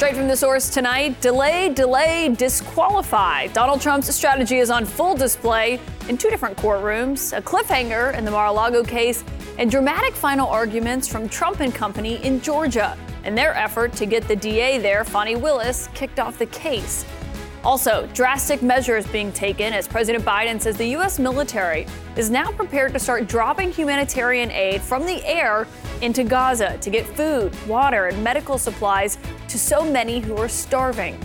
Straight from the source tonight delay, delay, disqualify. Donald Trump's strategy is on full display in two different courtrooms a cliffhanger in the Mar a Lago case, and dramatic final arguments from Trump and company in Georgia in their effort to get the DA there, Fani Willis, kicked off the case. Also, drastic measures being taken as President Biden says the U.S. military is now prepared to start dropping humanitarian aid from the air into Gaza to get food, water, and medical supplies to so many who are starving.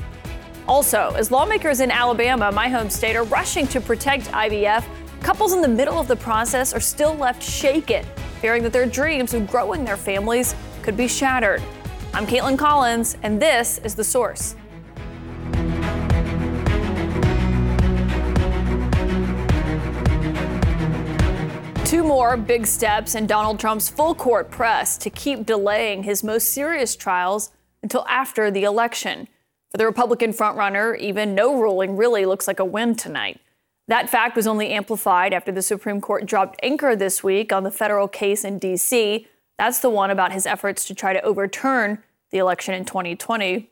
Also, as lawmakers in Alabama, my home state, are rushing to protect IVF, couples in the middle of the process are still left shaken, fearing that their dreams of growing their families could be shattered. I'm Kaitlan Collins, and this is The Source. Two more big steps in Donald Trump's full court press to keep delaying his most serious trials until after the election. For the Republican frontrunner, even no ruling really looks like a win tonight. That fact was only amplified after the Supreme Court dropped anchor this week on the federal case in D.C. That's the one about his efforts to try to overturn the election in 2020.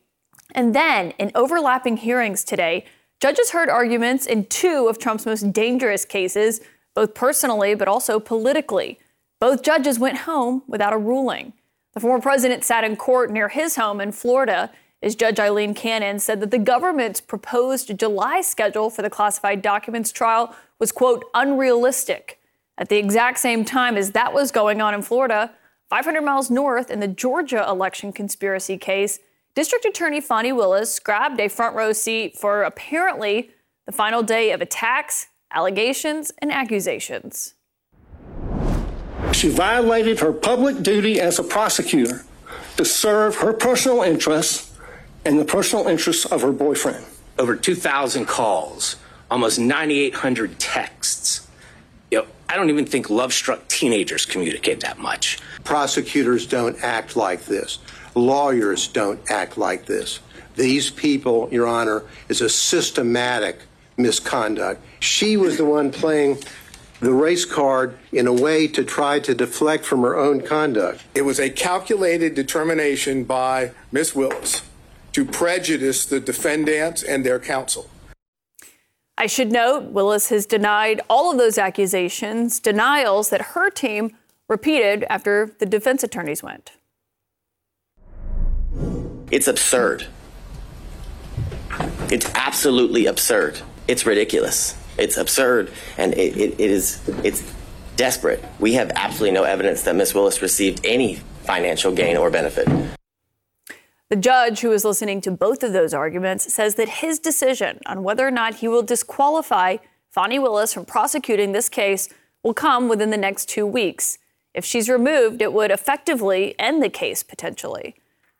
And then, in overlapping hearings today, judges heard arguments in two of Trump's most dangerous cases both personally but also politically. Both judges went home without a ruling. The former president sat in court near his home in Florida as Judge Aileen Cannon said that the government's proposed July schedule for the classified documents trial was, quote, unrealistic. At the exact same time as that was going on in Florida, 500 miles north in the Georgia election conspiracy case, District Attorney Fani Willis grabbed a front row seat for apparently the final day of attacks, allegations and accusations. She violated her public duty as a prosecutor to serve her personal interests and the personal interests of her boyfriend. Over 2,000 calls, almost 9,800 texts. You know, I don't even think love struck teenagers communicate that much. Prosecutors don't act like this. Lawyers don't act like this. These people, Your Honor, is a systematic misconduct. She was the one playing the race card in a way to try to deflect from her own conduct. It was a calculated determination by Ms. Willis to prejudice the defendants and their counsel. I should note Willis has denied all of those accusations, denials that her team repeated after the defense attorneys went. It's absurd. It's absolutely absurd. It's ridiculous. It's absurd, and it, it, it is it's desperate. We have absolutely no evidence that Ms. Willis received any financial gain or benefit. The judge who is listening to both of those arguments says that his decision on whether or not he will disqualify Fani Willis from prosecuting this case will come within the next two weeks. If she's removed, it would effectively end the case potentially.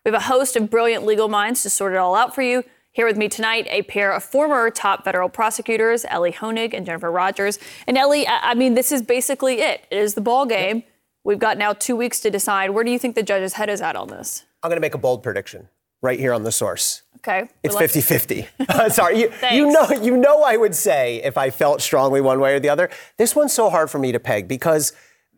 We have a host of brilliant legal minds to sort it all out for you. Here with me tonight, a pair of former top federal prosecutors, Elie Honig and Jennifer Rogers. And Elie, I mean, this is basically it. It is the ball game. We've got now two weeks to decide. Where do you think the judge's head is at on this? I'm going to make a bold prediction right here on the source. Okay. It's 50 50. Sorry. You, you, know, you know, I would say if I felt strongly one way or the other. This one's so hard for me to peg because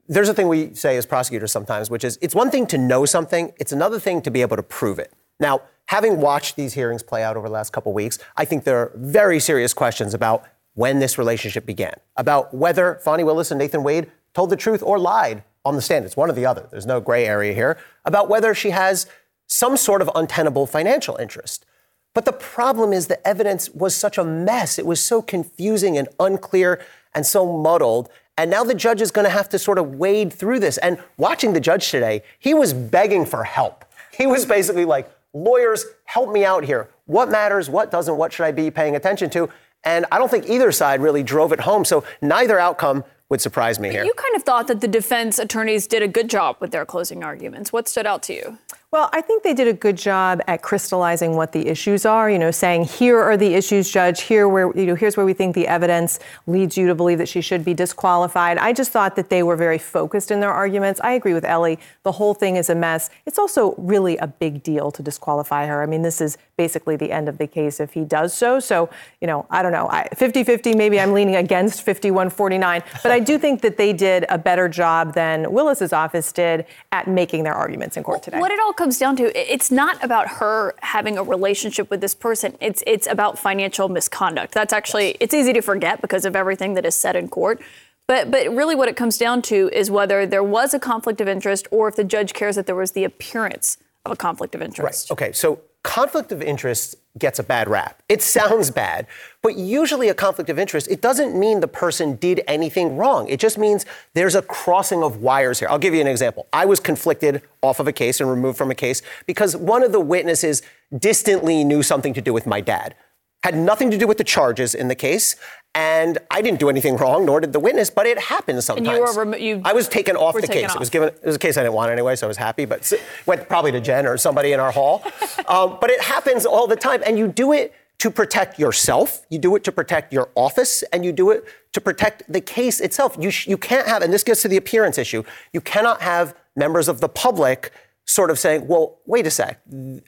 there's a thing we say as prosecutors sometimes, which is it's one thing to know something, it's another thing to be able to prove it. Now, having watched these hearings play out over the last couple weeks, I think there are very serious questions about when this relationship began, about whether Fani Willis and Nathan Wade told the truth or lied on the stand. It's one or the other. There's no gray area here. About whether she has some sort of untenable financial interest. But the problem is the evidence was such a mess. It was so confusing and unclear and so muddled. And now the judge is going to have to sort of wade through this. And watching the judge today, he was begging for help. He was basically like, lawyers, help me out here. What matters? What doesn't? What should I be paying attention to? And I don't think either side really drove it home. So neither outcome would surprise me but here. You kind of thought that the defense attorneys did a good job with their closing arguments. What stood out to you? Well, I think they did a good job at crystallizing what the issues are, you know, saying here are the issues, judge, here where you know, here's where we think the evidence leads you to believe that she should be disqualified. I just thought that they were very focused in their arguments. I agree with Elie, The whole thing is a mess. It's also really a big deal to disqualify her. I mean, this is basically the end of the case if he does so. So, you know, I don't know. 50-50, maybe I'm leaning against 51-49, but I do think that they did a better job than Willis's office did at making their arguments in court today. What it all comes down to, it's not about her having a relationship with this person. It's it's about financial misconduct. That's actually it's easy to forget because of everything that is said in court. But but really, what it comes down to is whether there was a conflict of interest, or if the judge cares that there was the appearance of a conflict of interest. Right. Okay. So conflict of interest gets a bad rap. It sounds bad, but usually a conflict of interest, it doesn't mean the person did anything wrong. It just means there's a crossing of wires here. I'll give you an example. I was conflicted off of a case and removed from a case because one of the witnesses distantly knew something to do with my dad. Had nothing to do with the charges in the case, and I didn't do anything wrong, nor did the witness, but it happens sometimes. And you were remo- you I was taken off the case. Off. It was given. It was a case I didn't want anyway, so I was happy. But went probably to Jen or somebody in our hall. um, but it happens all the time, and you do it to protect yourself. You do it to protect your office, and you do it to protect the case itself. You sh- you can't have, and this gets to the appearance issue. You cannot have members of the public sort of saying, well, wait a sec,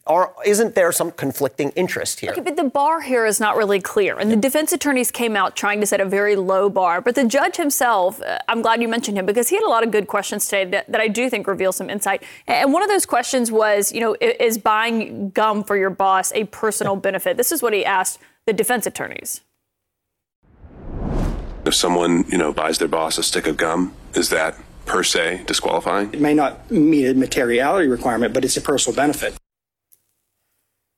are, isn't there some conflicting interest here? Okay, but the bar here is not really clear. And the defense attorneys came out trying to set a very low bar. But the judge himself, uh, I'm glad you mentioned him because he had a lot of good questions today that, that I do think reveal some insight. And one of those questions was, you know, is buying gum for your boss a personal benefit? This is what he asked the defense attorneys. If someone, you know, buys their boss a stick of gum, is that per se disqualifying? It may not meet a materiality requirement, but it's a personal benefit.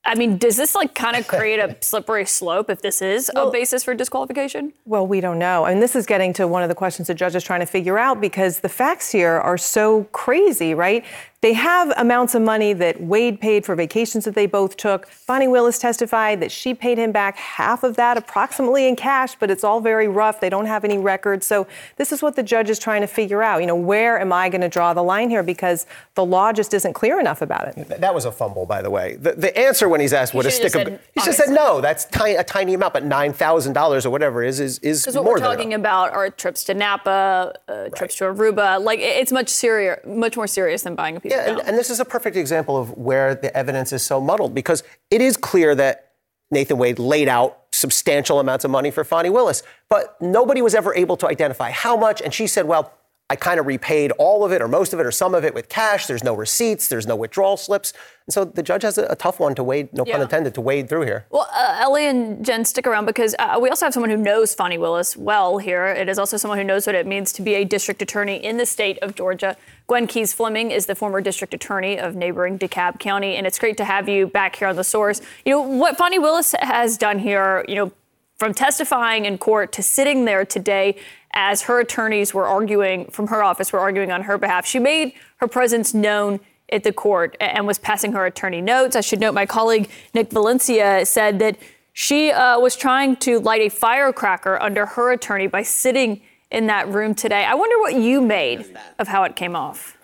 I mean, does this like kind of create a slippery slope if this is well, a basis for disqualification? Well, we don't know. I mean, this is getting to one of the questions the judge is trying to figure out because the facts here are so crazy, right? They have amounts of money that Wade paid for vacations that they both took. Fani Willis testified that she paid him back half of that approximately in cash, but it's all very rough. They don't have any records. So this is what the judge is trying to figure out. You know, where am I going to draw the line here? Because the law just isn't clear enough about it. That was a fumble, by the way. The, the answer when he's asked what a stick of he just said no. That's tiny, a tiny amount, but nine thousand dollars or whatever is is is Because what we're talking about are trips to Napa, uh, right. trips to Aruba. Like it's much serious, much more serious than buying a piece yeah, and, and this is a perfect example of where the evidence is so muddled because it is clear that Nathan Wade laid out substantial amounts of money for Fani Willis, but nobody was ever able to identify how much. And she said, well, I kind of repaid all of it or most of it or some of it with cash. There's no receipts, there's no withdrawal slips. And so the judge has a, a tough one to wade, no yeah. pun intended, to wade through here. Well, uh, Elie and Jen, stick around because uh, we also have someone who knows Fani Willis well here. It is also someone who knows what it means to be a district attorney in the state of Georgia. Gwen Keyes Fleming is the former district attorney of neighboring DeKalb County, and it's great to have you back here on the source. You know, what Fani Willis has done here, you know, from testifying in court to sitting there today as her attorneys were arguing from her office were arguing on her behalf. She made her presence known at the court and was passing her attorney notes. I should note my colleague Nick Valencia said that she uh, was trying to light a firecracker under her attorney by sitting in that room today. I wonder what you made of how it came off.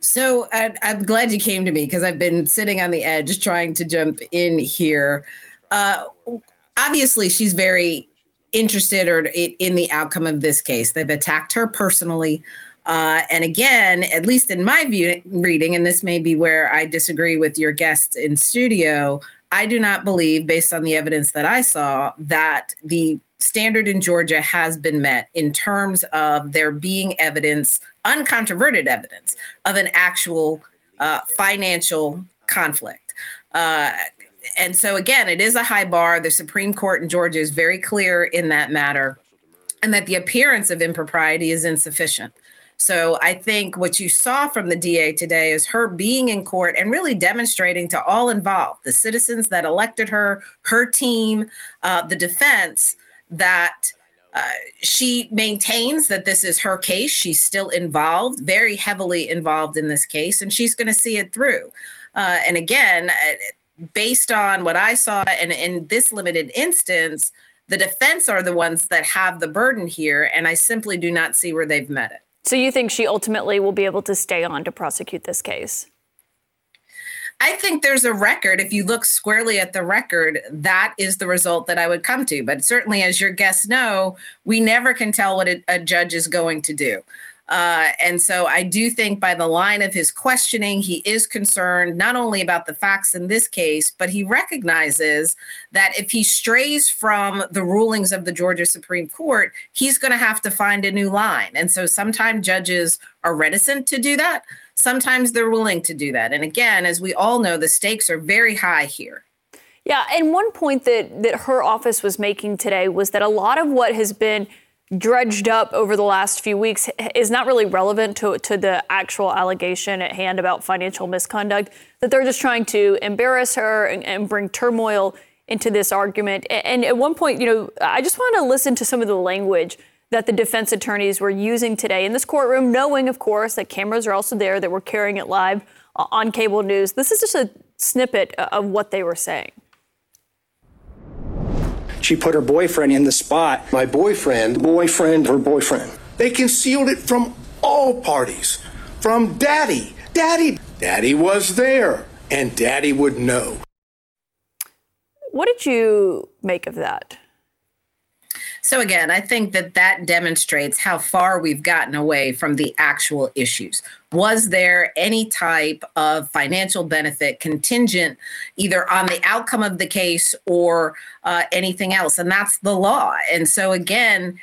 So I'm glad you came to me because I've been sitting on the edge trying to jump in here. Uh, obviously, she's very interested or in the outcome of this case. They've attacked her personally. Uh, and again, at least in my view, reading, and this may be where I disagree with your guests in studio, I do not believe, based on the evidence that I saw, that the standard in Georgia has been met in terms of there being evidence, uncontroverted evidence, of an actual uh, financial conflict. Uh, and so again, it is a high bar. The Supreme Court in Georgia is very clear in that matter, and that the appearance of impropriety is insufficient. So I think what you saw from the DA today is her being in court and really demonstrating to all involved, the citizens that elected her, her team, uh, the defense, that uh, she maintains that this is her case. She's still involved, very heavily involved in this case, and she's going to see it through. Uh, and again, based on what I saw, and in this limited instance, the defense are the ones that have the burden here, and I simply do not see where they've met it. So you think she ultimately will be able to stay on to prosecute this case? I think there's a record. If you look squarely at the record, that is the result that I would come to. But certainly, as your guests know, we never can tell what a, a judge is going to do. Uh, and so I do think by the line of his questioning, he is concerned not only about the facts in this case, but he recognizes that if he strays from the rulings of the Georgia Supreme Court, he's going to have to find a new line. And so sometimes judges are reticent to do that. sometimes they're willing to do that. And again, as we all know, the stakes are very high here. Yeah, and one point that that her office was making today was that a lot of what has been dredged up over the last few weeks is not really relevant to, to the actual allegation at hand about financial misconduct, that they're just trying to embarrass her and, and bring turmoil into this argument. And at one point, you know, I just want to listen to some of the language that the defense attorneys were using today in this courtroom, knowing, of course, that cameras are also there, that we're carrying it live uh, on cable news. This is just a snippet uh, of what they were saying. She put her boyfriend in the spot. My boyfriend, boyfriend, her boyfriend. They concealed it from all parties, from daddy. Daddy, daddy was there, and daddy would know. What did you make of that? So, again, I think that that demonstrates how far we've gotten away from the actual issues. Was there any type of financial benefit contingent either on the outcome of the case or uh, anything else? And that's the law. And so, again,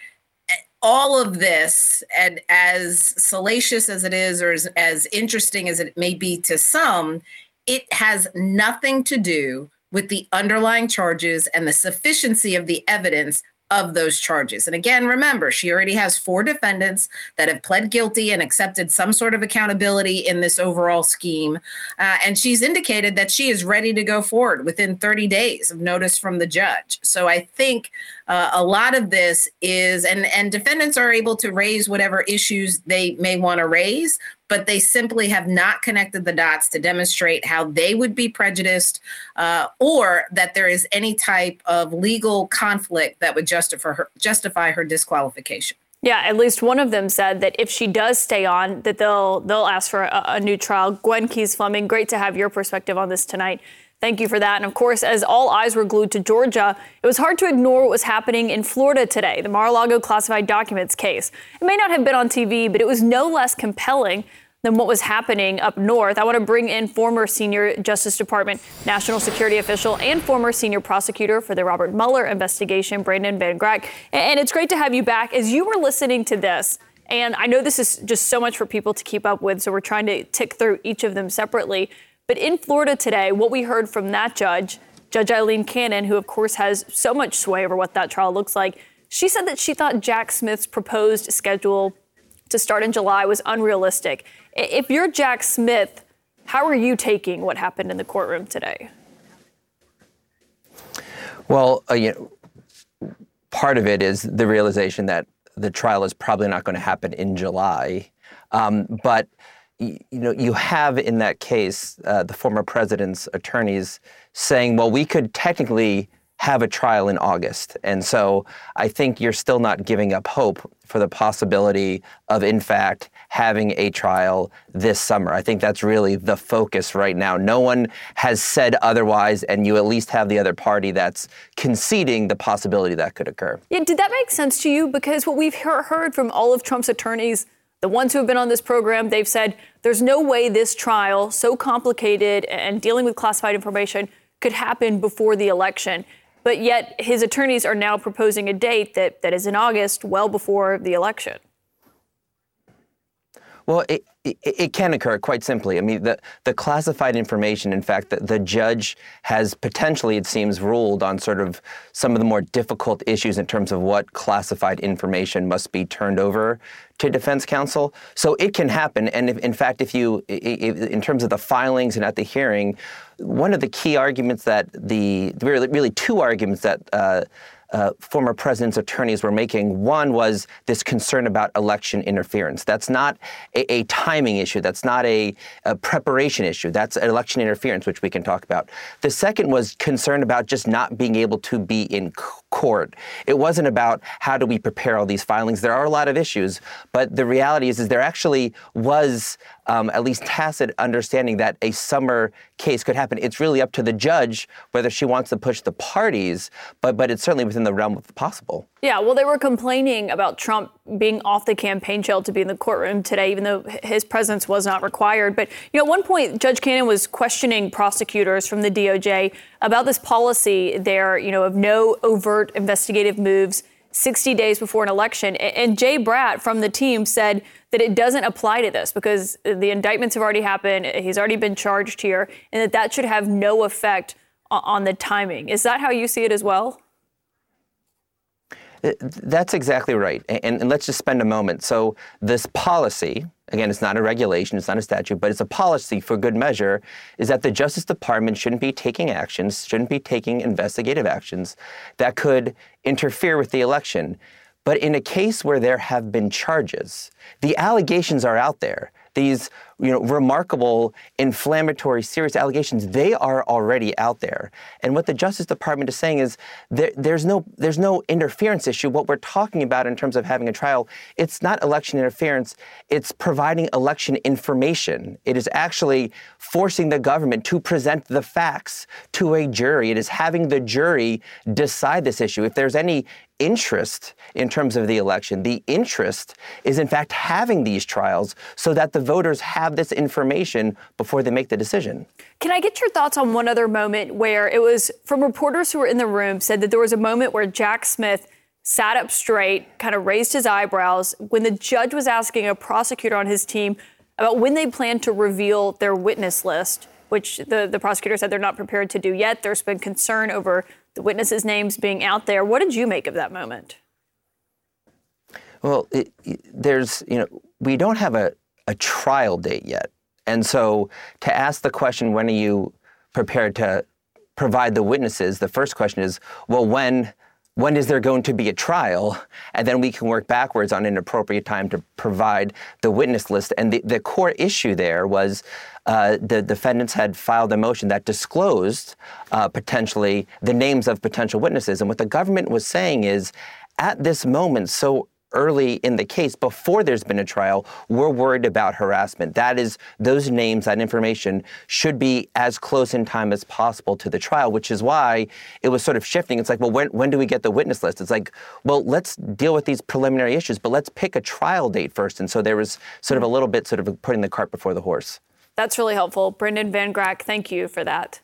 all of this, and as salacious as it is, or as, as interesting as it may be to some, it has nothing to do with the underlying charges and the sufficiency of the evidence of those charges. And again, remember, she already has four defendants that have pled guilty and accepted some sort of accountability in this overall scheme. Uh, and she's indicated that she is ready to go forward within 30 days of notice from the judge. So I think uh, a lot of this is, and, and defendants are able to raise whatever issues they may want to raise, but they simply have not connected the dots to demonstrate how they would be prejudiced uh, or that there is any type of legal conflict that would justify her, justify her disqualification. Yeah, at least one of them said that if she does stay on, that they'll they'll ask for a, a new trial. Gwen Keyes Fleming, great to have your perspective on this tonight. Thank you for that. And of course, as all eyes were glued to Georgia, it was hard to ignore what was happening in Florida today, the Mar a Lago classified documents case. It may not have been on TV, but it was no less compelling than what was happening up north. I want to bring in former senior Justice Department national security official and former senior prosecutor for the Robert Mueller investigation, Brandon Van Grack. And it's great to have you back. As you were listening to this, and I know this is just so much for people to keep up with, so we're trying to tick through each of them separately. But in Florida today, what we heard from that judge, Judge Aileen Cannon, who of course has so much sway over what that trial looks like, she said that she thought Jack Smith's proposed schedule to start in July was unrealistic. If you're Jack Smith, how are you taking what happened in the courtroom today? Well, uh, you know, part of it is the realization that the trial is probably not going to happen in July. Um, but you know, you have in that case uh, the former president's attorneys saying, well, we could technically have a trial in August. And so I think you're still not giving up hope for the possibility of, in fact, having a trial this summer. I think that's really the focus right now. No one has said otherwise, and you at least have the other party that's conceding the possibility that could occur. Yeah, did that make sense to you? Because what we've heard from all of Trump's attorneys the ones who have been on this program, they've said there's no way this trial, so complicated and dealing with classified information, could happen before the election. But yet his attorneys are now proposing a date that, that is in August, well before the election. Well, it, it, it, can occur quite simply. I mean, the, the classified information, in fact, the, the judge has potentially, it seems, ruled on sort of some of the more difficult issues in terms of what classified information must be turned over to defense counsel. So it can happen. And if, in fact, if you, if, in terms of the filings and at the hearing, one of the key arguments that the, really, really two arguments that uh, uh, former president's attorneys were making. One was this concern about election interference. That's not a, a timing issue. That's not a, a, preparation issue. That's election interference, which we can talk about. The second was concern about just not being able to be in court. It wasn't about how do we prepare all these filings. There are a lot of issues, but the reality is, is there actually was um, at least tacit understanding that a summer case could happen. It's really up to the judge whether she wants to push the parties, but but it's certainly within the realm of the possible. Yeah, well, they were complaining about Trump being off the campaign trail to be in the courtroom today, even though his presence was not required. But you know, at one point, Judge Cannon was questioning prosecutors from the DOJ about this policy there, you know, of no overt investigative moves 60 days before an election. And Jay Bratt from the team said that it doesn't apply to this because the indictments have already happened. He's already been charged here, and that that should have no effect on the timing. Is that how you see it as well? Uh, that's exactly right. And, and, let's just spend a moment. So, this policy, again, it's not a regulation, it's not a statute, but it's a policy for good measure, is that the Justice Department shouldn't be taking actions, shouldn't be taking investigative actions that could interfere with the election. But in a case where there have been charges, the allegations are out there these you know, remarkable, inflammatory, serious allegations, they are already out there. And what the Justice Department is saying is there, there's, no, there's no interference issue. What we're talking about in terms of having a trial, it's not election interference, it's providing election information. It is actually forcing the government to present the facts to a jury. It is having the jury decide this issue. If there's any interest in terms of the election. The interest is, in fact, having these trials so that the voters have this information before they make the decision. Can I get your thoughts on one other moment where it was from reporters who were in the room said that there was a moment where Jack Smith sat up straight, kind of raised his eyebrows when the judge was asking a prosecutor on his team about when they plan to reveal their witness list, which the, the prosecutor said they're not prepared to do yet. There's been concern over the witnesses' names being out there. What did you make of that moment? Well, it, there's, you know, we don't have a, a trial date yet. And so to ask the question, when are you prepared to provide the witnesses, the first question is, well, when when is there going to be a trial? And then we can work backwards on an appropriate time to provide the witness list. And the, the core issue there was uh, the defendants had filed a motion that disclosed uh, potentially the names of potential witnesses. And what the government was saying is, at this moment, so early in the case, before there's been a trial, we're worried about harassment. That is, those names, that information should be as close in time as possible to the trial, which is why it was sort of shifting. It's like, well, when, when do we get the witness list? It's like, well, let's deal with these preliminary issues, but let's pick a trial date first. And so there was sort of a little bit sort of putting the cart before the horse. That's really helpful. Brandon Van Grack, thank you for that.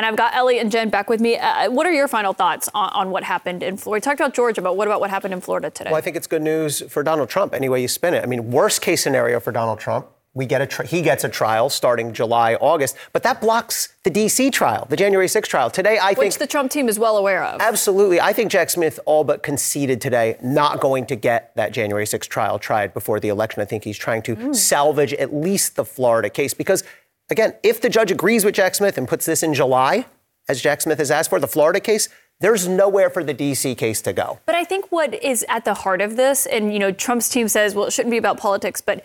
And I've got Elie and Jen back with me. Uh, what are your final thoughts on, on, what happened in Florida? We talked about Georgia, but what about what happened in Florida today? Well, I think it's good news for Donald Trump, any way you spin it. I mean, worst case scenario for Donald Trump, we get a tri- he gets a trial starting July, August, but that blocks the D.C. trial, the January 6th trial. Today, I Which think. Which the Trump team is well aware of. Absolutely. I think Jack Smith all but conceded today not going to get that January 6th trial tried before the election. I think he's trying to mm. salvage at least the Florida case because, again, if the judge agrees with Jack Smith and puts this in July, as Jack Smith has asked for, the Florida case, there's nowhere for the DC case to go. But I think what is at the heart of this, and you know, Trump's team says, well, it shouldn't be about politics, but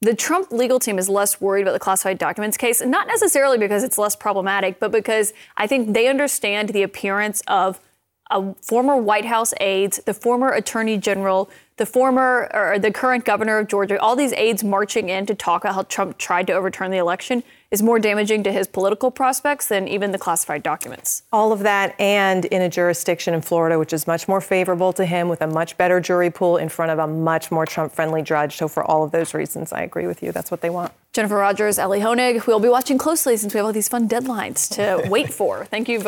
the Trump legal team is less worried about the classified documents case, not necessarily because it's less problematic, but because I think they understand the appearance of a former White House aides, the former attorney general, the former or the current governor of Georgia, all these aides marching in to talk about how Trump tried to overturn the election is more damaging to his political prospects than even the classified documents. All of that, and in a jurisdiction in Florida, which is much more favorable to him with a much better jury pool in front of a much more Trump friendly judge. So, for all of those reasons, I agree with you. That's what they want. Jennifer Rogers, Elie Honig, we'll be watching closely since we have all these fun deadlines to wait for. Thank you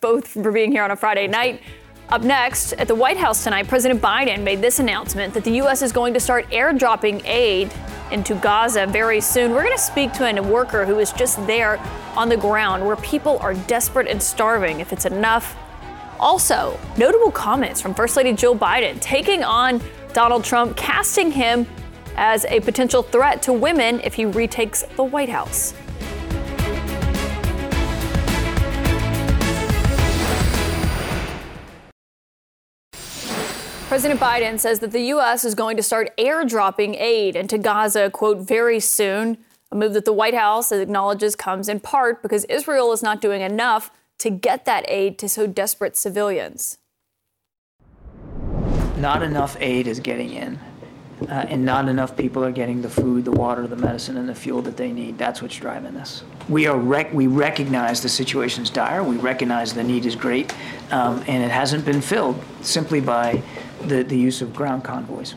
both for being here on a Friday night. Up next, at the White House tonight, President Biden made this announcement that the U.S. is going to start airdropping aid into Gaza very soon. We're going to speak to a worker who is just there on the ground where people are desperate and starving if it's enough. Also, notable comments from First Lady Jill Biden taking on Donald Trump, casting him as a potential threat to women if he retakes the White House. President Biden says that the U.S. is going to start airdropping aid into Gaza, quote, very soon. A move that the White House acknowledges comes in part because Israel is not doing enough to get that aid to so desperate civilians. Not enough aid is getting in, uh, and not enough people are getting the food, the water, the medicine, and the fuel that they need. That's what's driving this. We are rec- we recognize the situation is dire. We recognize the need is great, um, and it hasn't been filled simply by the, the use of ground convoys.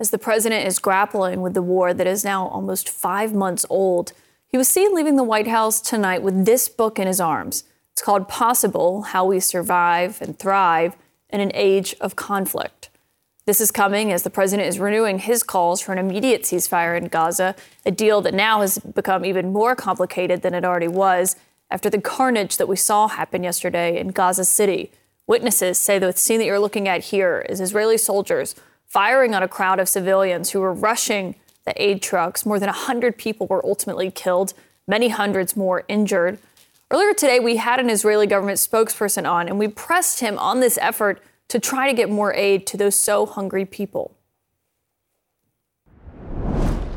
As the president is grappling with the war that is now almost five months old, he was seen leaving the White House tonight with this book in his arms. It's called Possible How We Survive and Thrive in an age of conflict. This is coming as the president is renewing his calls for an immediate ceasefire in Gaza, a deal that now has become even more complicated than it already was after the carnage that we saw happen yesterday in Gaza City. Witnesses say the scene that you're looking at here is Israeli soldiers firing on a crowd of civilians who were rushing the aid trucks. More than 100 people were ultimately killed, many hundreds more injured. Earlier today, we had an Israeli government spokesperson on, and we pressed him on this effort to try to get more aid to those so hungry people.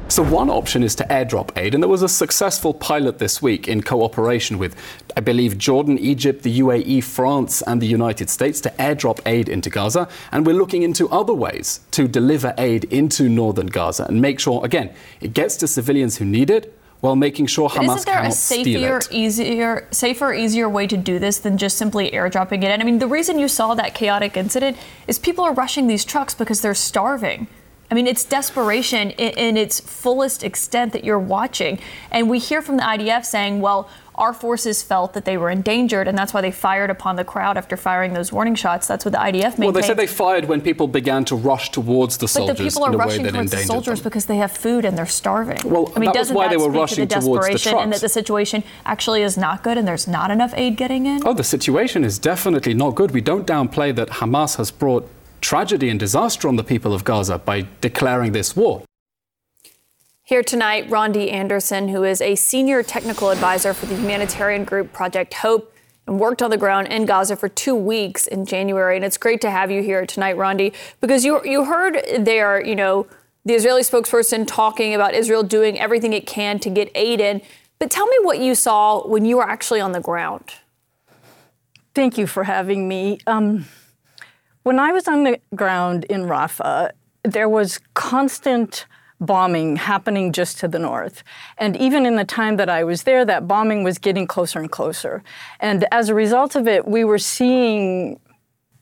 So, one option is to airdrop aid, and there was a successful pilot this week in cooperation with, I believe, Jordan, Egypt, the UAE, France, and the United States to airdrop aid into Gaza. And we're looking into other ways to deliver aid into northern Gaza and make sure, again, it gets to civilians who need it while making sure Hamas isn't there a safer, easier, safer, easier way to do this than just simply airdropping it in? I mean, the reason you saw that chaotic incident is people are rushing these trucks because they're starving. I mean, it's desperation in, in its fullest extent that you're watching. And we hear from the IDF saying, well, our forces felt that they were endangered, and that's why they fired upon the crowd after firing those warning shots. That's what the IDF maintained. Well, they said they fired when people began to rush towards the soldiers. but the people are in rushing towards the soldiers them. because they have food and they're starving. Well, I mean, that was why they were rushing to the towards the desperation and that the situation actually is not good and there's not enough aid getting in? Oh, the situation is definitely not good. We don't downplay that Hamas has brought tragedy and disaster on the people of Gaza by declaring this war. Here tonight, Rondi Anderson, who is a senior technical advisor for the humanitarian group Project Hope and worked on the ground in Gaza for two weeks in January. And it's great to have you here tonight, Rondi, because you, you heard there, you know, the Israeli spokesperson talking about Israel doing everything it can to get aid in. But tell me what you saw when you were actually on the ground. Thank you for having me. Um, when I was on the ground in Rafah, there was constant bombing happening just to the north. And even in the time that I was there, that bombing was getting closer and closer. And as a result of it, we were seeing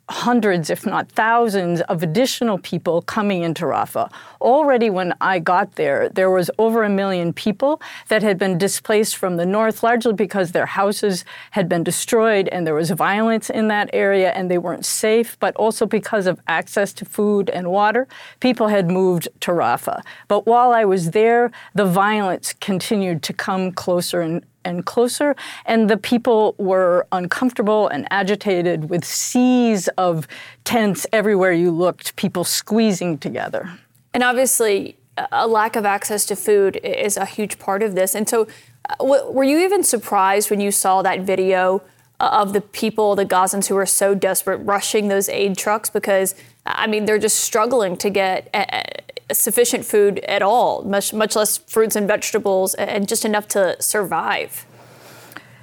hundreds, if not thousands, of additional people coming into Rafah. Already, when I got there, there was over a million people that had been displaced from the north, largely because their houses had been destroyed and there was violence in that area and they weren't safe, but also because of access to food and water. People had moved to Rafah. But while I was there, the violence continued to come closer and and closer, and the people were uncomfortable and agitated with seas of tents everywhere you looked, people squeezing together. And obviously, a lack of access to food is a huge part of this. And so, uh, were you even surprised when you saw that video of the people, the Gazans who were so desperate, rushing those aid trucks? Because, I mean, they're just struggling to get uh, sufficient food at all, much, much less fruits and vegetables, and just enough to survive.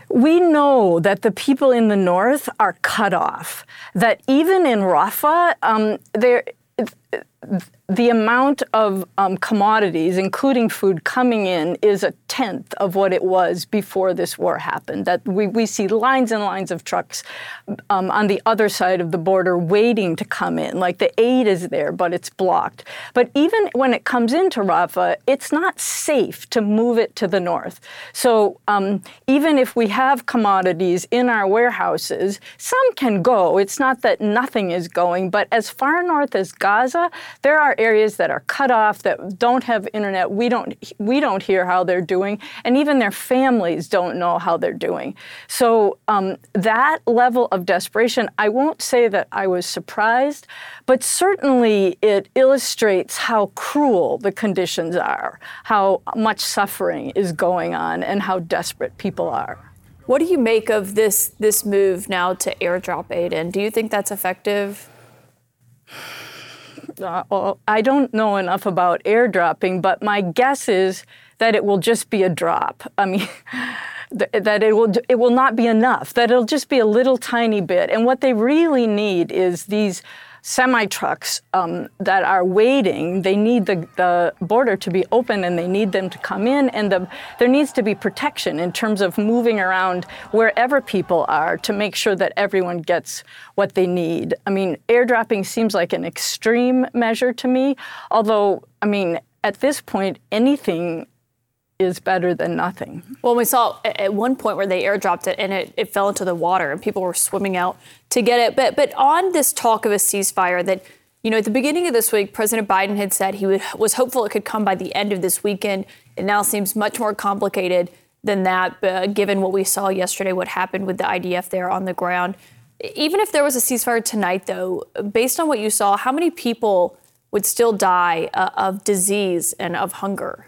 We know that the people in the north are cut off. That even in Rafah, um, there the amount of um, commodities, including food, coming in is a tenth of what it was before this war happened. That we, we see lines and lines of trucks um, on the other side of the border waiting to come in. Like the aid is there, but it's blocked. But even when it comes into Rafah, it's not safe to move it to the north. So um, even if we have commodities in our warehouses, some can go. It's not that nothing is going, but as far north as Gaza, there are areas that are cut off that don't have internet. We don't we don't hear how they're doing, and even their families don't know how they're doing. So um, that level of desperation, I won't say that I was surprised, but certainly it illustrates how cruel the conditions are, how much suffering is going on, and how desperate people are. What do you make of this this move now to airdrop aid? And do you think that's effective? Uh, I don't know enough about airdropping, but my guess is that it will just be a drop. I mean, that it will it will not be enough. That it'll just be a little tiny bit. And what they really need is these semi trucks um, that are waiting. They need the, the border to be open and they need them to come in. And the, there needs to be protection in terms of moving around wherever people are to make sure that everyone gets what they need. I mean, airdropping seems like an extreme measure to me, although, I mean, at this point, anything is better than nothing. Well, we saw at one point where they airdropped it and it, it fell into the water and people were swimming out to get it. But but on this talk of a ceasefire that you know, at the beginning of this week, President Biden had said he would, was hopeful it could come by the end of this weekend. It now seems much more complicated than that, uh, given what we saw yesterday, what happened with the IDF there on the ground. Even if there was a ceasefire tonight, though, based on what you saw, how many people would still die uh, of disease and of hunger?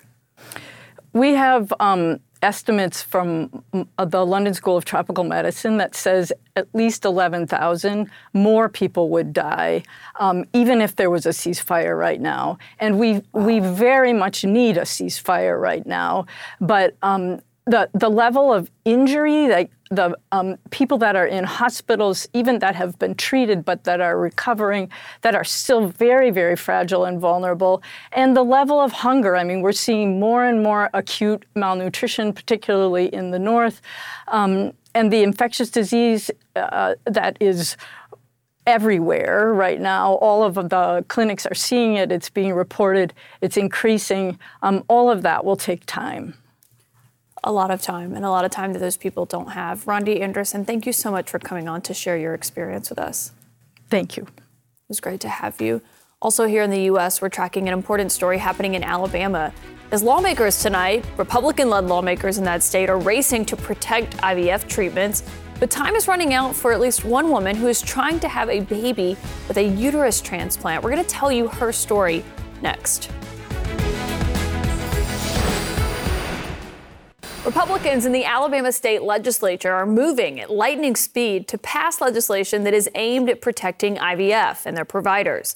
We have um, estimates from uh, the London School of Tropical Medicine that says at least 11,000 more people would die, um, even if there was a ceasefire right now. And we wow. we very much need a ceasefire right now. But um, the the level of injury, like the um, people that are in hospitals, even that have been treated but that are recovering, that are still very, very fragile and vulnerable, and the level of hunger. I mean, we're seeing more and more acute malnutrition, particularly in the north, um, and the infectious disease uh, that is everywhere right now. All of the clinics are seeing it. It's being reported. It's increasing. Um, all of that will take time a lot of time and a lot of time that those people don't have. Rondi Anderson, thank you so much for coming on to share your experience with us. Thank you. It was great to have you. Also, here in the U.S., we're tracking an important story happening in Alabama. As lawmakers tonight, Republican led lawmakers in that state are racing to protect IVF treatments. But time is running out for at least one woman who is trying to have a baby with a uterus transplant. We're going to tell you her story next. Republicans in the Alabama state legislature are moving at lightning speed to pass legislation that is aimed at protecting IVF and their providers.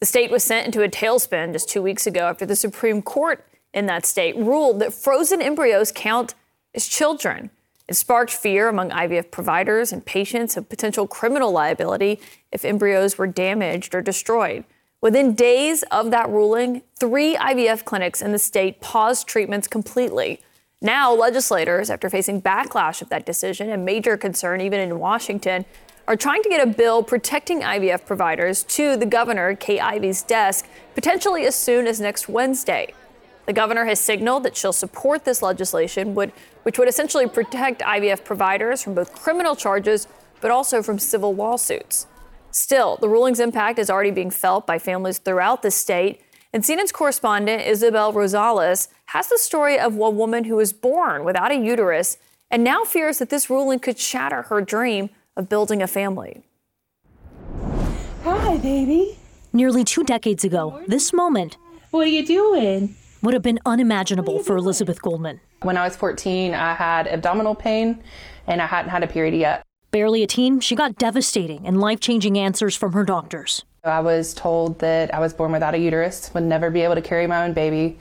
The state was sent into a tailspin just two weeks ago after the Supreme Court in that state ruled that frozen embryos count as children. It sparked fear among IVF providers and patients of potential criminal liability if embryos were damaged or destroyed. Within days of that ruling, three IVF clinics in the state paused treatments completely. Now, legislators, after facing backlash of that decision and major concern even in Washington, are trying to get a bill protecting IVF providers to the governor, Kay Ivey's desk, potentially as soon as next Wednesday. The governor has signaled that she'll support this legislation, which would essentially protect IVF providers from both criminal charges but also from civil lawsuits. Still, the ruling's impact is already being felt by families throughout the state. And CNN's correspondent Isabel Rosales has the story of a woman who was born without a uterus and now fears that this ruling could shatter her dream of building a family. Hi, baby. Nearly two decades ago, this moment. What are you doing? Would have been unimaginable for Elizabeth Goldman. When I was 14, I had abdominal pain and I hadn't had a period yet. Barely a teen, she got devastating and life changing answers from her doctors. I was told that I was born without a uterus, would never be able to carry my own baby.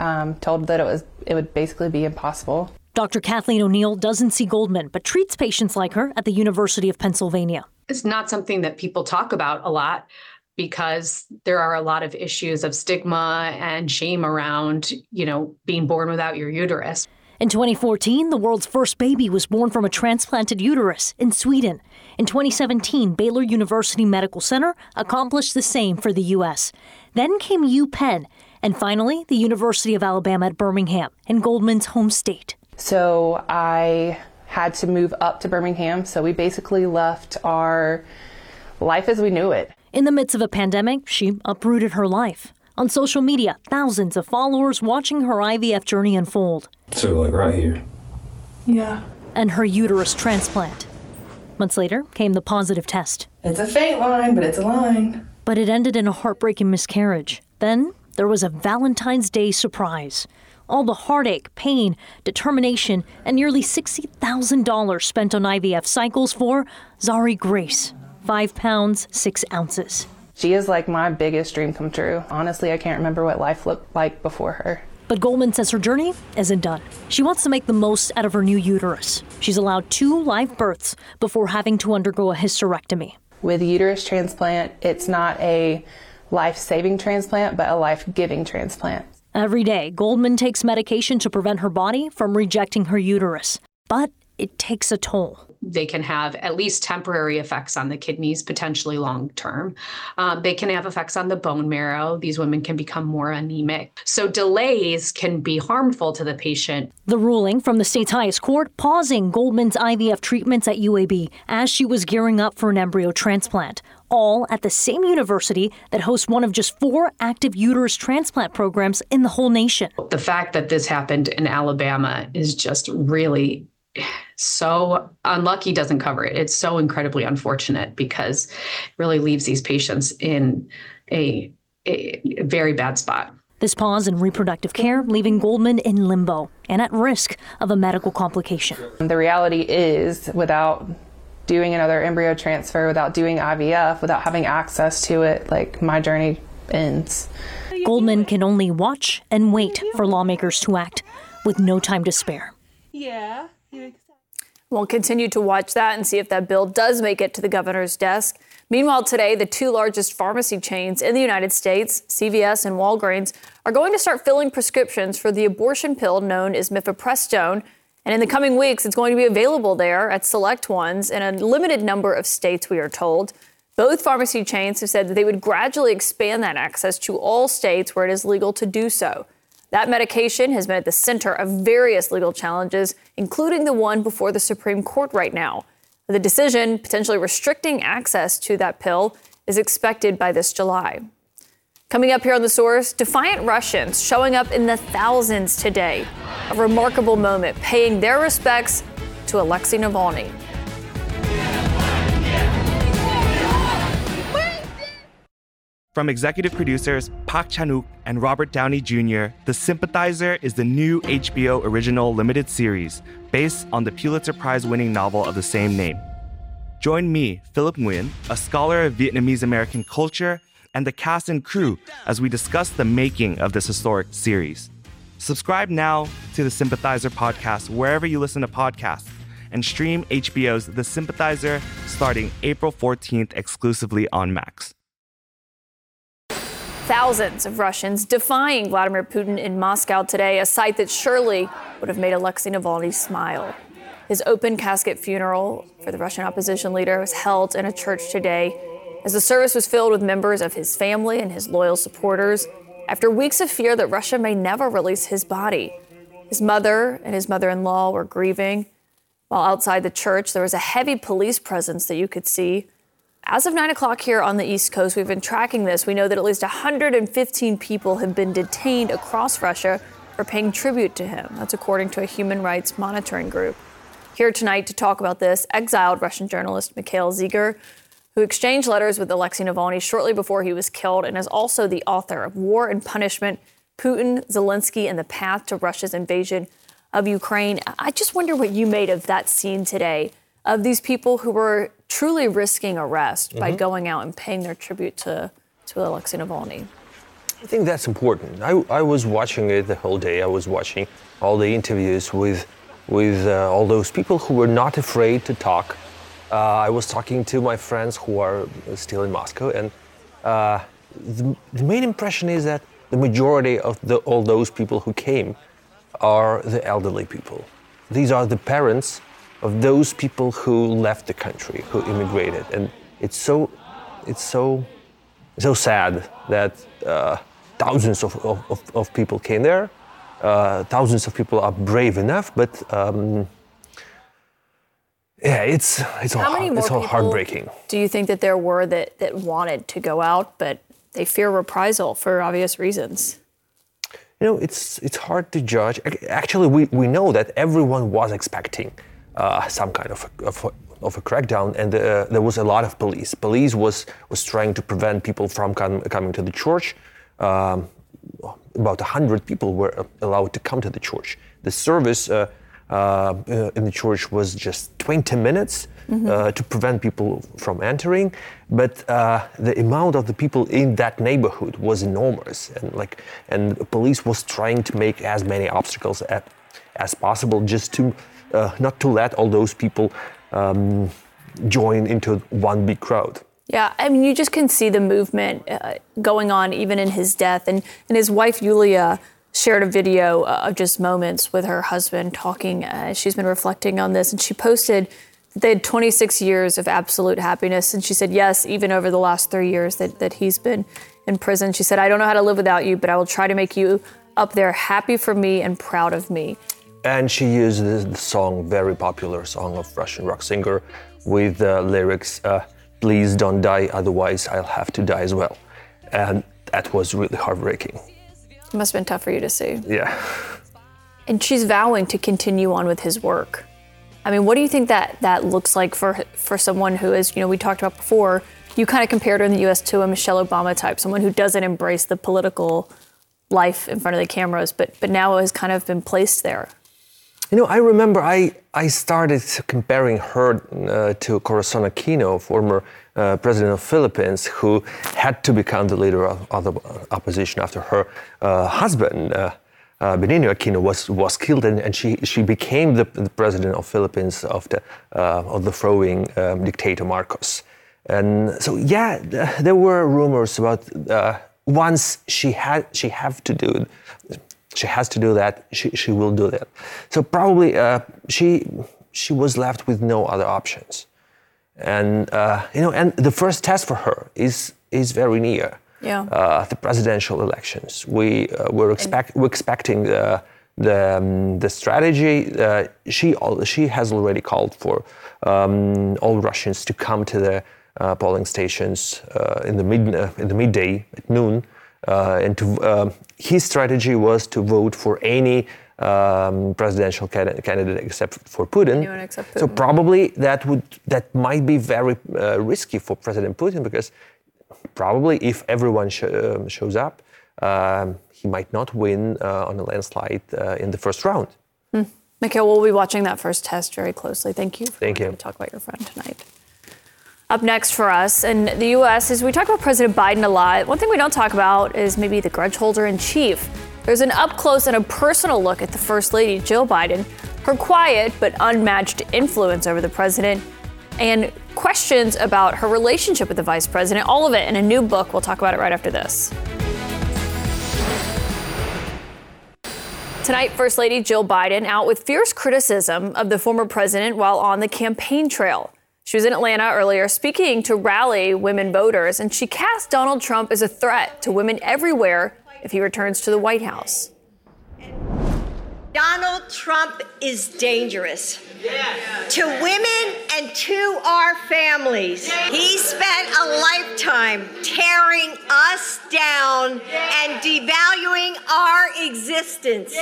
Um, told that it was it would basically be impossible. Dr. Kathleen O'Neill doesn't see Goldman, but treats patients like her at the University of Pennsylvania. It's not something that people talk about a lot because there are a lot of issues of stigma and shame around, you know, being born without your uterus. In 2014, the world's first baby was born from a transplanted uterus in Sweden. In 2017, Baylor University Medical Center accomplished the same for the U.S. Then came UPenn, and finally, the University of Alabama at Birmingham, in Goldman's home state. So I had to move up to Birmingham. So we basically left our life as we knew it. In the midst of a pandemic, she uprooted her life. On social media, thousands of followers watching her IVF journey unfold. So, like right here. Yeah. And her uterus transplant. Months later came the positive test. It's a faint line, but it's a line. But it ended in a heartbreaking miscarriage. Then there was a Valentine's Day surprise. All the heartache, pain, determination, and nearly $60,000 spent on IVF cycles for Zari Grace. Five pounds, six ounces. She is like my biggest dream come true. Honestly, I can't remember what life looked like before her. But Goldman says her journey isn't done. She wants to make the most out of her new uterus. She's allowed two live births before having to undergo a hysterectomy. With uterus transplant, it's not a life saving transplant, but a life giving transplant. Every day, Goldman takes medication to prevent her body from rejecting her uterus. But it takes a toll. they can have at least temporary effects on the kidneys, potentially long term. Um, they can have effects on the bone marrow. These women can become more anemic. So delays can be harmful to the patient. The ruling from the state's highest court pausing Goldman's IVF treatments at UAB as she was gearing up for an embryo transplant all at the same university that hosts one of just four active uterus transplant programs in the whole nation. The fact that this happened in Alabama is just really so unlucky doesn't cover it. It's so incredibly unfortunate because it really leaves these patients in a, a very bad spot. This pause in reproductive care leaving Goldman in limbo and at risk of a medical complication. The reality is, without doing another embryo transfer, without doing IVF, without having access to it, like my journey ends. Goldman can only watch and wait for lawmakers to act with no time to spare. Yeah. We'll continue to watch that and see if that bill does make it to the governor's desk. Meanwhile, today, the two largest pharmacy chains in the United States, CVS and Walgreens, are going to start filling prescriptions for the abortion pill known as mifepristone. And in the coming weeks, it's going to be available there at select ones in a limited number of states, we are told. Both pharmacy chains have said that they would gradually expand that access to all states where it is legal to do so. That medication has been at the center of various legal challenges, including the one before the Supreme Court right now. The decision, potentially restricting access to that pill, is expected by this July. Coming up here on The Source, defiant Russians showing up in the thousands today. A remarkable moment, paying their respects to Alexei Navalny. From executive producers Park Chan-wook and Robert Downey Jr., The Sympathizer is the new HBO original limited series based on the Pulitzer Prize-winning novel of the same name. Join me, Philip Nguyen, a scholar of Vietnamese American culture and the cast and crew as we discuss the making of this historic series. Subscribe now to the Sympathizer podcast wherever you listen to podcasts and stream HBO's The Sympathizer starting April 14th exclusively on Max. Thousands of Russians defying Vladimir Putin in Moscow today, a sight that surely would have made Alexei Navalny smile. His open casket funeral for the Russian opposition leader was held in a church today as the service was filled with members of his family and his loyal supporters after weeks of fear that Russia may never release his body. His mother and his mother in law were grieving. While outside the church, there was a heavy police presence that you could see. As of 9 o'clock here on the East Coast, we've been tracking this. We know that at least 115 people have been detained across Russia for paying tribute to him. That's according to a human rights monitoring group. Here tonight to talk about this, exiled Russian journalist Mikhail Zygar, who exchanged letters with Alexei Navalny shortly before he was killed and is also the author of War and Punishment Putin, Zelensky, and the Path to Russia's Invasion of Ukraine. I just wonder what you made of that scene today of these people who were truly risking arrest mm-hmm. by going out and paying their tribute to, to Alexei Navalny. I think that's important. I, I was watching it the whole day. I was watching all the interviews with, with uh, all those people who were not afraid to talk uh, I was talking to my friends who are still in Moscow, and uh, the, the, main impression is that the majority of the, all those people who came are the elderly people. These are the parents of those people who left the country, who immigrated, and it's so, it's so, so sad that uh, thousands of, of, of, people came there. Uh, thousands of people are brave enough, but um, yeah, it's it's How all, many it's all heartbreaking. Do you think that there were that, that wanted to go out, but they fear reprisal for obvious reasons? You know, it's it's hard to judge. Actually, we, we know that everyone was expecting uh, some kind of a, of, a, of a crackdown, and uh, there was a lot of police. Police was was trying to prevent people from com- coming to the church. Um, about hundred people were allowed to come to the church. The service. Uh, uh, in the church was just 20 minutes mm-hmm. uh, to prevent people from entering. But uh, the amount of the people in that neighborhood was enormous, and like, and the police was trying to make as many obstacles at, as possible, just to uh, not to let all those people um, join into one big crowd. Yeah, I mean, you just can see the movement uh, going on even in his death, and and his wife Yulia shared a video uh, of just moments with her husband talking. Uh, she's been reflecting on this, and she posted that they had 26 years of absolute happiness. And she said, yes, even over the last three years that, that he's been in prison. She said, I don't know how to live without you, but I will try to make you up there happy for me and proud of me. And she used the song, very popular song of Russian rock singer, with the lyrics, uh, "Please don't die, otherwise I'll have to die as well." And that was really heartbreaking. It must have been tough for you to see. Yeah. And she's vowing to continue on with his work. I mean, what do you think that that looks like for for someone who is, you know, we talked about before. You kind of compared her in the U.S. to a Michelle Obama type, someone who doesn't embrace the political life in front of the cameras, but but now has kind of been placed there. You know, I remember I, I started comparing her uh, to Corazon Aquino, former uh, president of Philippines, who had to become the leader of, of the opposition after her uh, husband, uh, uh, Benigno Aquino, was, was killed, and, and she, she became the, the president of Philippines of the, uh, of the throwing um, dictator Marcos. And so, yeah, there were rumors about once she had she have to do she has to do that. She, she will do that. So probably uh, she she was left with no other options, and uh, you know, and the first test for her is is very near. Yeah. Uh, the presidential elections. We uh, were expect we're expecting the the, um, the strategy. Uh, she she has already called for um, all Russians to come to the uh, polling stations in the mid in the midday at noon uh, and to, uh, his strategy was to vote for any um, presidential candidate except for Putin. Except Putin. So probably that would that might be very uh, risky for President Putin because probably if everyone sh- uh, shows up, um, he might not win uh, on a landslide uh, in the first round. Mm. Mikhail, we'll be watching that first test very closely. Thank you. Thank you. talk about your friend tonight. Up next for us in the U.S. is we talk about President Biden a lot. One thing we don't talk about is maybe the grudge holder in chief. There's an up close and a personal look at the First Lady, Jill Biden, her quiet but unmatched influence over the president, and questions about her relationship with the vice president. All of it in a new book. We'll talk about it right after this. Tonight, First Lady Jill Biden out with fierce criticism of the former president while on the campaign trail. She was in Atlanta earlier speaking to rally women voters, and she cast Donald Trump as a threat to women everywhere if he returns to the White House. Donald Trump is dangerous to women and to our families. He spent a lifetime tearing us down and devaluing our existence.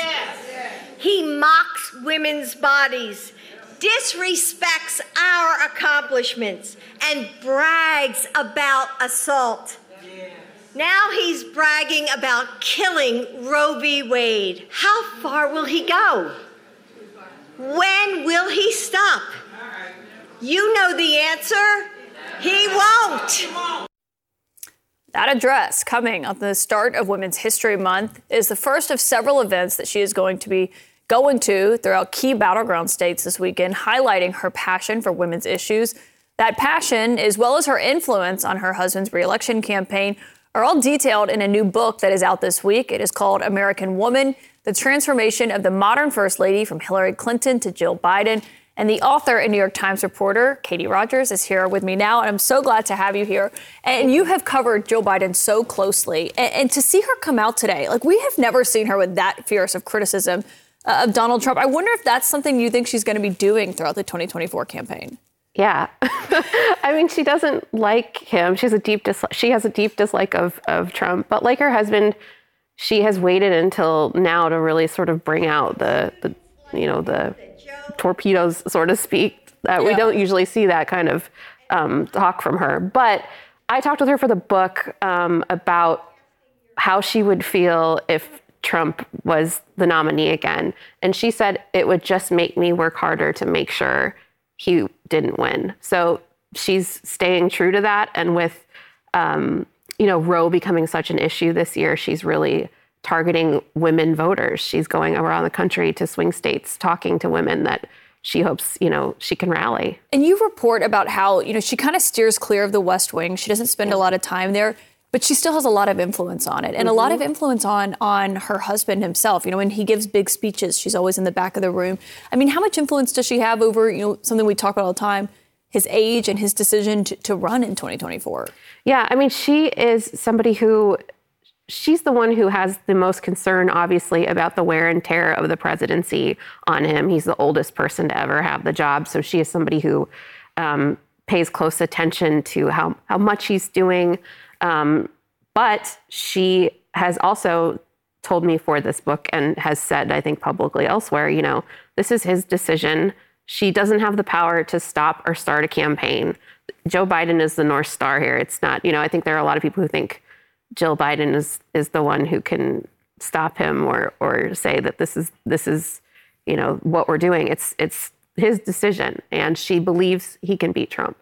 He mocks women's bodies disrespects our accomplishments and brags about assault. Now he's bragging about killing Roe v. Wade. How far will he go? When will he stop? You know the answer. He won't. That address coming at the start of Women's History Month is the first of several events that she is going to be going to throughout key battleground states this weekend, highlighting her passion for women's issues. That passion, as well as her influence on her husband's reelection campaign, are all detailed in a new book that is out this week. It is called American Woman The Transformation of the Modern First Lady from Hillary Clinton to Jill Biden. And the author and New York Times reporter, Katie Rogers, is here with me now. And I'm so glad to have you here. And you have covered Jill Biden so closely. And, and to see her come out today, like we have never seen her with that fierce of criticism uh, of Donald Trump. I wonder if that's something you think she's going to be doing throughout the 2024 campaign. Yeah, I mean, she doesn't like him. She has a deep dis- she has a deep dislike of of Trump. But like her husband, she has waited until now to really sort of bring out the the you know the torpedoes, so to speak. That yeah. we don't usually see that kind of um, talk from her. But I talked with her for the book um, about how she would feel if Trump was the nominee again. And she said it would just make me work harder to make sure he didn't win. So she's staying true to that. And with, um, you know, Roe becoming such an issue this year, she's really targeting women voters. She's going around the country to swing states talking to women that she hopes, you know, she can rally. And you report about how, you know, she kind of steers clear of the West Wing. She doesn't spend a lot of time there. But she still has a lot of influence on it and mm-hmm. a lot of mm-hmm. influence on on her husband himself you know when he gives big speeches she's always in the back of the room i mean how much influence does she have over you know something we talk about all the time his age and his decision to, to run in 2024 yeah i mean she is somebody who she's the one who has the most concern, obviously, about the wear and tear of the presidency on him. He's the oldest person to ever have the job. So she is somebody who um, pays close attention to how, how much he's doing. Um, but she has also told me for this book and has said, I think publicly elsewhere, you know, this is his decision. She doesn't have the power to stop or start a campaign. Joe Biden is the North Star here. It's not, you know, I think there are a lot of people who think Jill Biden is is the one who can stop him or or say that this is this is you know what we're doing. It's it's his decision, and she believes he can beat Trump.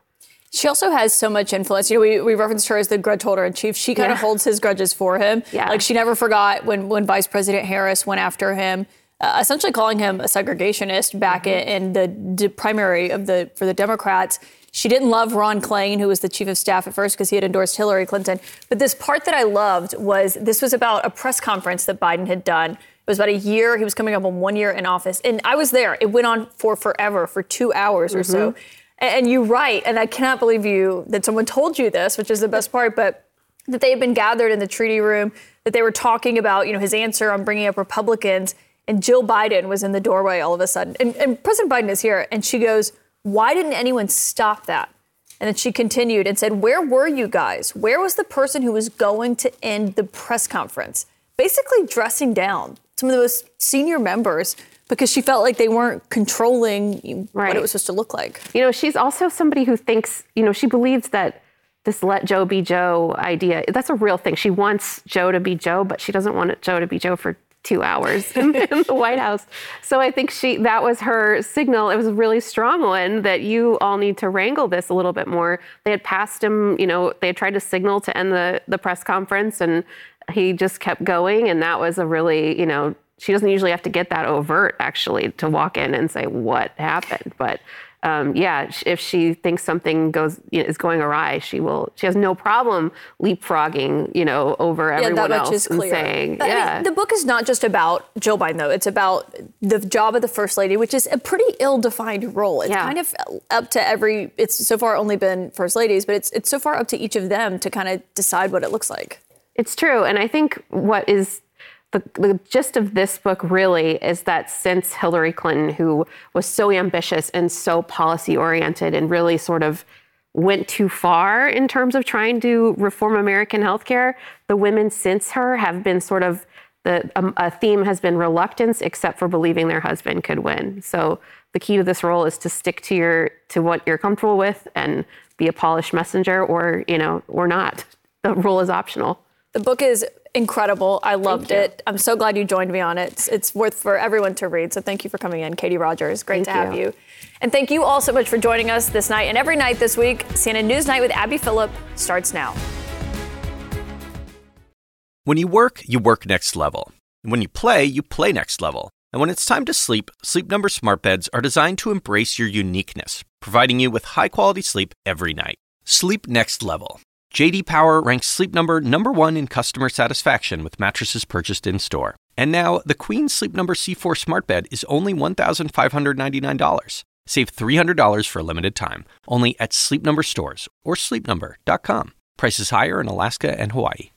She also has so much influence. You know, we, we referenced her as the grudge holder in chief. She kind yeah. of holds his grudges for him. Yeah. Like she never forgot when when Vice President Harris went after him, uh, essentially calling him a segregationist back mm-hmm. in, in the primary of the for the Democrats. She didn't love Ron Klain, who was the chief of staff at first because he had endorsed Hillary Clinton. But this part that I loved was this was about a press conference that Biden had done. It was about a year. He was coming up on one year in office. And I was there. It went on for forever, for two hours or mm-hmm. so. And you write, and I cannot believe you that someone told you this, which is the best part, but that they had been gathered in the treaty room, that they were talking about, you know, his answer on bringing up Republicans, and Jill Biden was in the doorway all of a sudden. And, and President Biden is here, and she goes, why didn't anyone stop that? And then she continued and said, Where were you guys? Where was the person who was going to end the press conference? Basically, dressing down some of the most senior members because she felt like they weren't controlling right. what it was supposed to look like. You know, she's also somebody who thinks, you know, she believes that this let Joe be Joe idea, that's a real thing. She wants Joe to be Joe, but she doesn't want Joe to be Joe for two hours in, in, the White House. So I think she that was her signal. It was a really strong one that you all need to wrangle this a little bit more. They had passed him, you know, they had tried to signal to end the the press conference and he just kept going and that was a really, you know, she doesn't usually have to get that overt actually to walk in and say what happened, but um, yeah, if she thinks something goes you know, is going awry, she will. She has no problem leapfrogging, you know, over yeah, everyone else is clear. saying, I yeah. Mean, the book is not just about Joe Biden, though. It's about the job of the first lady, which is a pretty ill-defined role. It's yeah. kind of up to every. It's so far only been first ladies, but it's it's so far up to each of them to kind of decide what it looks like. It's true, and I think what is the, the gist of this book really is that since Hillary Clinton, who was so ambitious and so policy oriented and really sort of went too far in terms of trying to reform American healthcare, the women since her have been sort of the um, a theme has been reluctance, except for believing their husband could win. So the key to this role is to stick to your to what you're comfortable with and be a polished messenger, or you know, or not. The role is optional. The book is incredible. I loved it. I'm so glad you joined me on it. It's, it's, worth for everyone to read. So thank you for coming in, Katie Rogers. Great thank to have you. you. And thank you all so much for joining us this night and every night this week. CNN News Night with Abby Phillip starts now. When you work, you work next level. And when you play, you play next level. And when it's time to sleep, Sleep Number smart beds are designed to embrace your uniqueness, providing you with high-quality sleep every night. Sleep next level. JD Power ranks Sleep Number number 1 in customer satisfaction with mattresses purchased in-store. And now, the Queen Sleep Number C4 Smart Bed is only $1,599. Save $300 for a limited time, only at Sleep Number stores or sleepnumber.com. Prices higher in Alaska and Hawaii.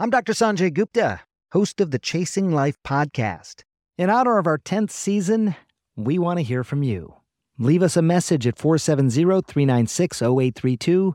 I'm Dr. Sanjay Gupta, host of the Chasing Life podcast. In honor of our 10th season, we want to hear from you. Leave us a message at 470 396 0832